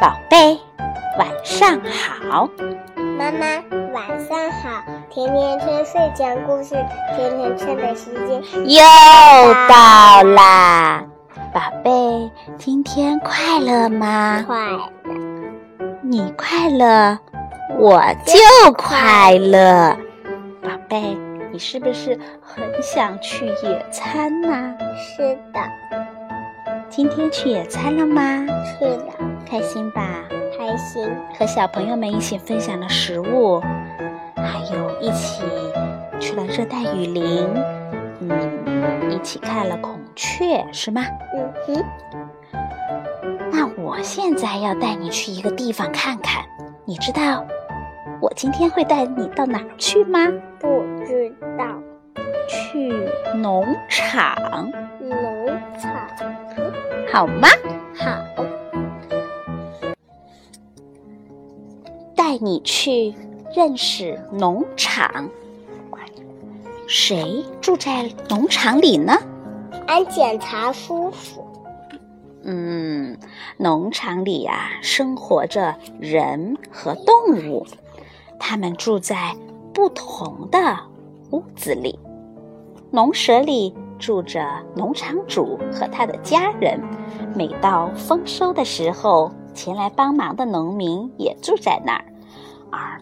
宝贝，晚上好。妈妈，晚上好。甜甜圈睡前故事，甜甜圈的时间又到啦。宝贝，今天快乐吗？快乐。你快乐，我就快乐。宝贝，你是不是很想去野餐呢？是的。今天去野餐了吗？是的。开心吧？开心。和小朋友们一起分享了食物，还有一起去了热带雨林，嗯，一起看了孔雀，是吗？嗯哼。那我现在要带你去一个地方看看，你知道我今天会带你到哪儿去吗？不知道。去农场。农场。好吗？好。带你去认识农场。谁住在农场里呢？安检查叔叔。嗯，农场里呀，生活着人和动物，他们住在不同的屋子里。农舍里住着农场主和他的家人，每到丰收的时候，前来帮忙的农民也住在那儿。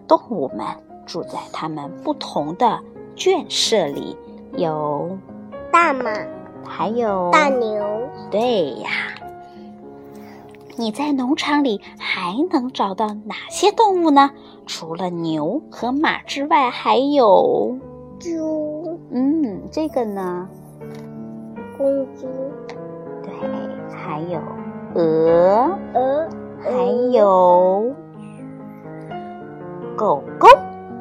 而动物们住在它们不同的圈舍里，有大马，还有大牛。对呀。你在农场里还能找到哪些动物呢？除了牛和马之外，还有猪。嗯，这个呢？公猪。对，还有鹅。鹅。还有狗狗、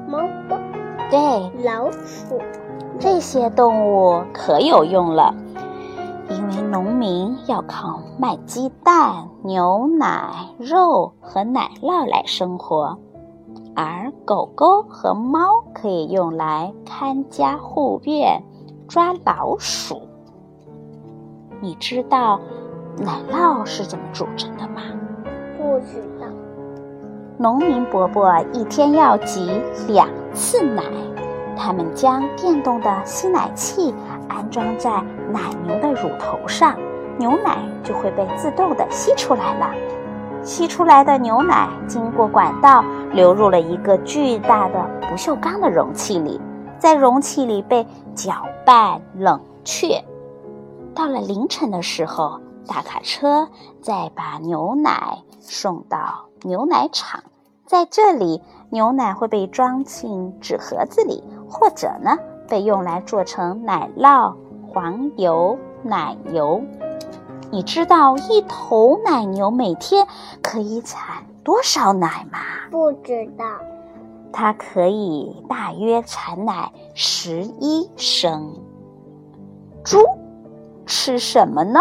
猫猫。对，老鼠。这些动物可有用了。因为农民要靠卖鸡蛋、牛奶、肉和奶酪来生活，而狗狗和猫可以用来看家护院、抓老鼠。你知道奶酪是怎么组成的吗？不知道。农民伯伯一天要挤两次奶，他们将电动的吸奶器。安装在奶牛的乳头上，牛奶就会被自动的吸出来了。吸出来的牛奶经过管道流入了一个巨大的不锈钢的容器里，在容器里被搅拌冷却。到了凌晨的时候，大卡车再把牛奶送到牛奶厂，在这里，牛奶会被装进纸盒子里，或者呢？被用来做成奶酪、黄油、奶油。你知道一头奶牛每天可以产多少奶吗？不知道。它可以大约产奶十一升。猪吃什么呢？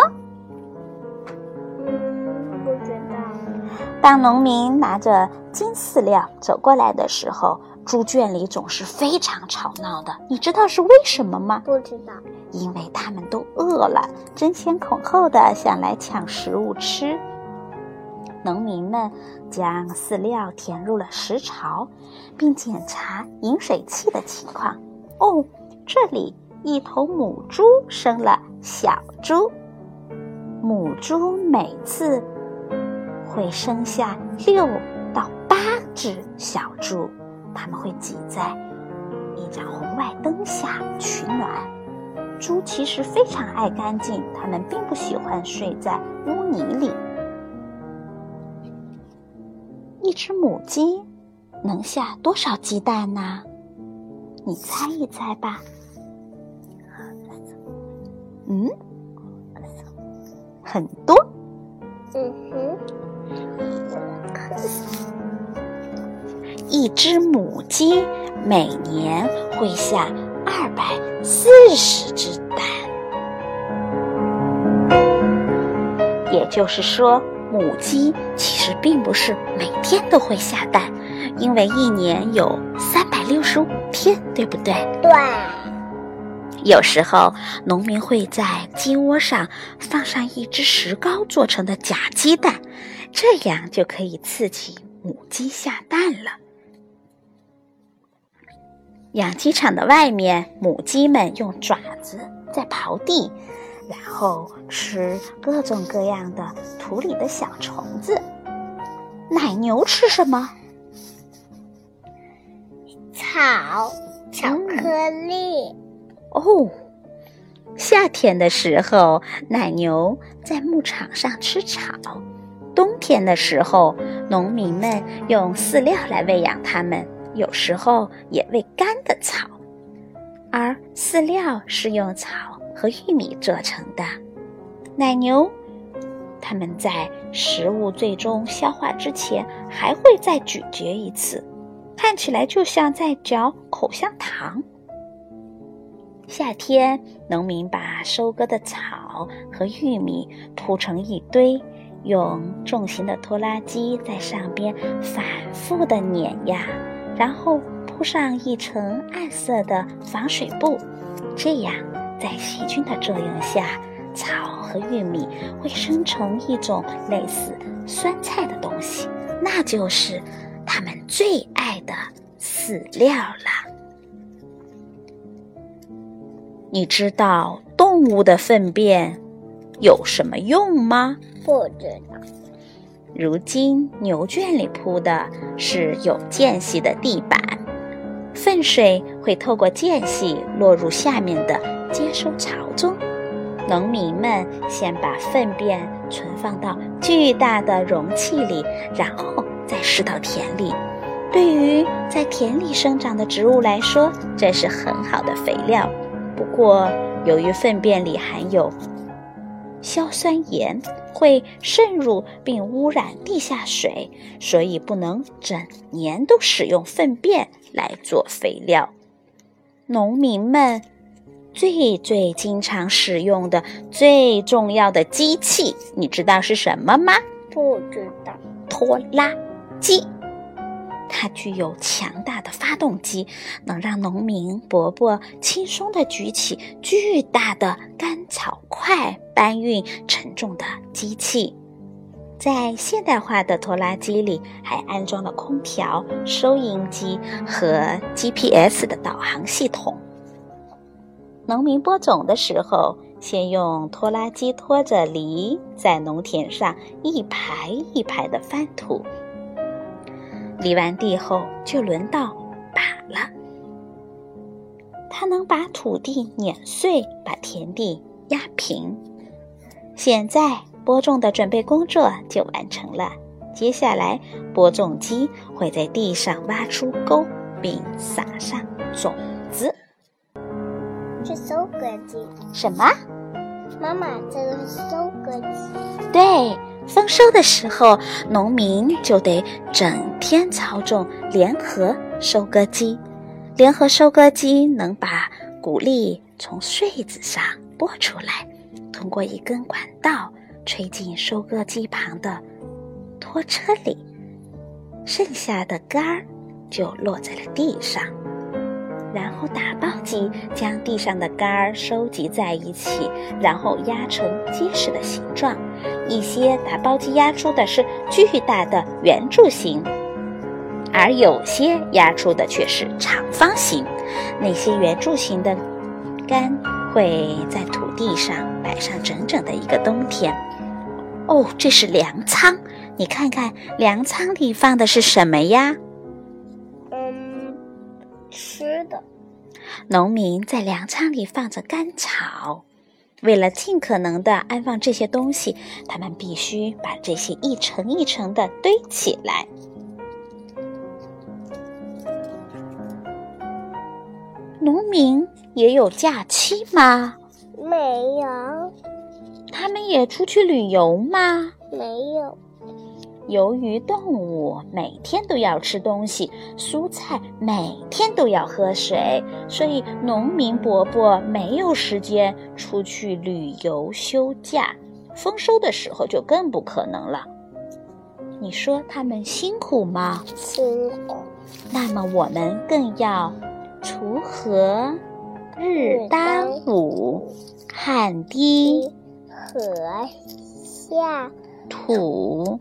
当农民拿着金饲料走过来的时候。猪圈里总是非常吵闹的，你知道是为什么吗？不知道，因为他们都饿了，争先恐后的想来抢食物吃。农民们将饲料填入了食槽，并检查饮水器的情况。哦，这里一头母猪生了小猪，母猪每次会生下六到八只小猪。他们会挤在一盏红外灯下取暖。猪其实非常爱干净，它们并不喜欢睡在污泥里。一只母鸡能下多少鸡蛋呢？你猜一猜吧。嗯，很多。嗯哼。一只母鸡每年会下二百四十只蛋，也就是说，母鸡其实并不是每天都会下蛋，因为一年有三百六十五天，对不对？对。有时候，农民会在鸡窝上放上一只石膏做成的假鸡蛋。这样就可以刺激母鸡下蛋了。养鸡场的外面，母鸡们用爪子在刨地，然后吃各种各样的土里的小虫子。奶牛吃什么？草、巧克力。哦，夏天的时候，奶牛在牧场上吃草；冬天的时候，农民们用饲料来喂养它们。有时候也喂干的草，而饲料是用草和玉米做成的。奶牛，它们在食物最终消化之前还会再咀嚼一次，看起来就像在嚼口香糖。夏天，农民把收割的草和玉米铺成一堆，用重型的拖拉机在上边反复的碾压。然后铺上一层暗色的防水布，这样在细菌的作用下，草和玉米会生成一种类似酸菜的东西，那就是它们最爱的饲料了。你知道动物的粪便有什么用吗？不知道。如今牛圈里铺的是有间隙的地板，粪水会透过间隙落入下面的接收槽中。农民们先把粪便存放到巨大的容器里，然后再施到田里。对于在田里生长的植物来说，这是很好的肥料。不过，由于粪便里含有硝酸盐会渗入并污染地下水，所以不能整年都使用粪便来做肥料。农民们最最经常使用的最重要的机器，你知道是什么吗？不知道。拖拉机。它具有强大的发动机，能让农民伯伯轻松地举起巨大的干草块，搬运沉重的机器。在现代化的拖拉机里，还安装了空调、收音机和 GPS 的导航系统。农民播种的时候，先用拖拉机拖着犁，在农田上一排一排地翻土。犁完地后，就轮到耙了。它能把土地碾碎，把田地压平。现在播种的准备工作就完成了。接下来，播种机会在地上挖出沟，并撒上种子。是收割机？什么？妈妈，这个是收割机。对。丰收的时候，农民就得整天操纵联合收割机。联合收割机能把谷粒从穗子上剥出来，通过一根管道吹进收割机旁的拖车里，剩下的杆儿就落在了地上。然后打包机将地上的杆儿收集在一起，然后压成结实的形状。一些打包机压出的是巨大的圆柱形，而有些压出的却是长方形。那些圆柱形的杆会在土地上摆上整整的一个冬天。哦，这是粮仓，你看看粮仓里放的是什么呀？嗯，是的，农民在粮仓里放着干草。为了尽可能的安放这些东西，他们必须把这些一层一层的堆起来。农民也有假期吗？没有。他们也出去旅游吗？没有。由于动物每天都要吃东西，蔬菜每天都要喝水，所以农民伯伯没有时间出去旅游休假。丰收的时候就更不可能了。你说他们辛苦吗？辛苦。那么我们更要锄禾日当午，汗滴禾下土。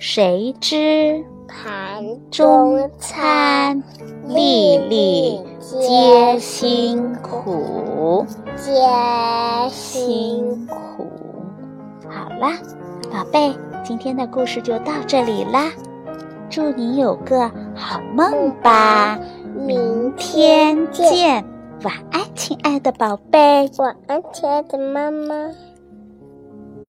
谁知盘中餐，粒粒皆辛苦，皆辛苦。好啦，宝贝，今天的故事就到这里啦，祝你有个好梦吧，明天见，晚安，亲爱的宝贝。晚安，亲爱的妈妈。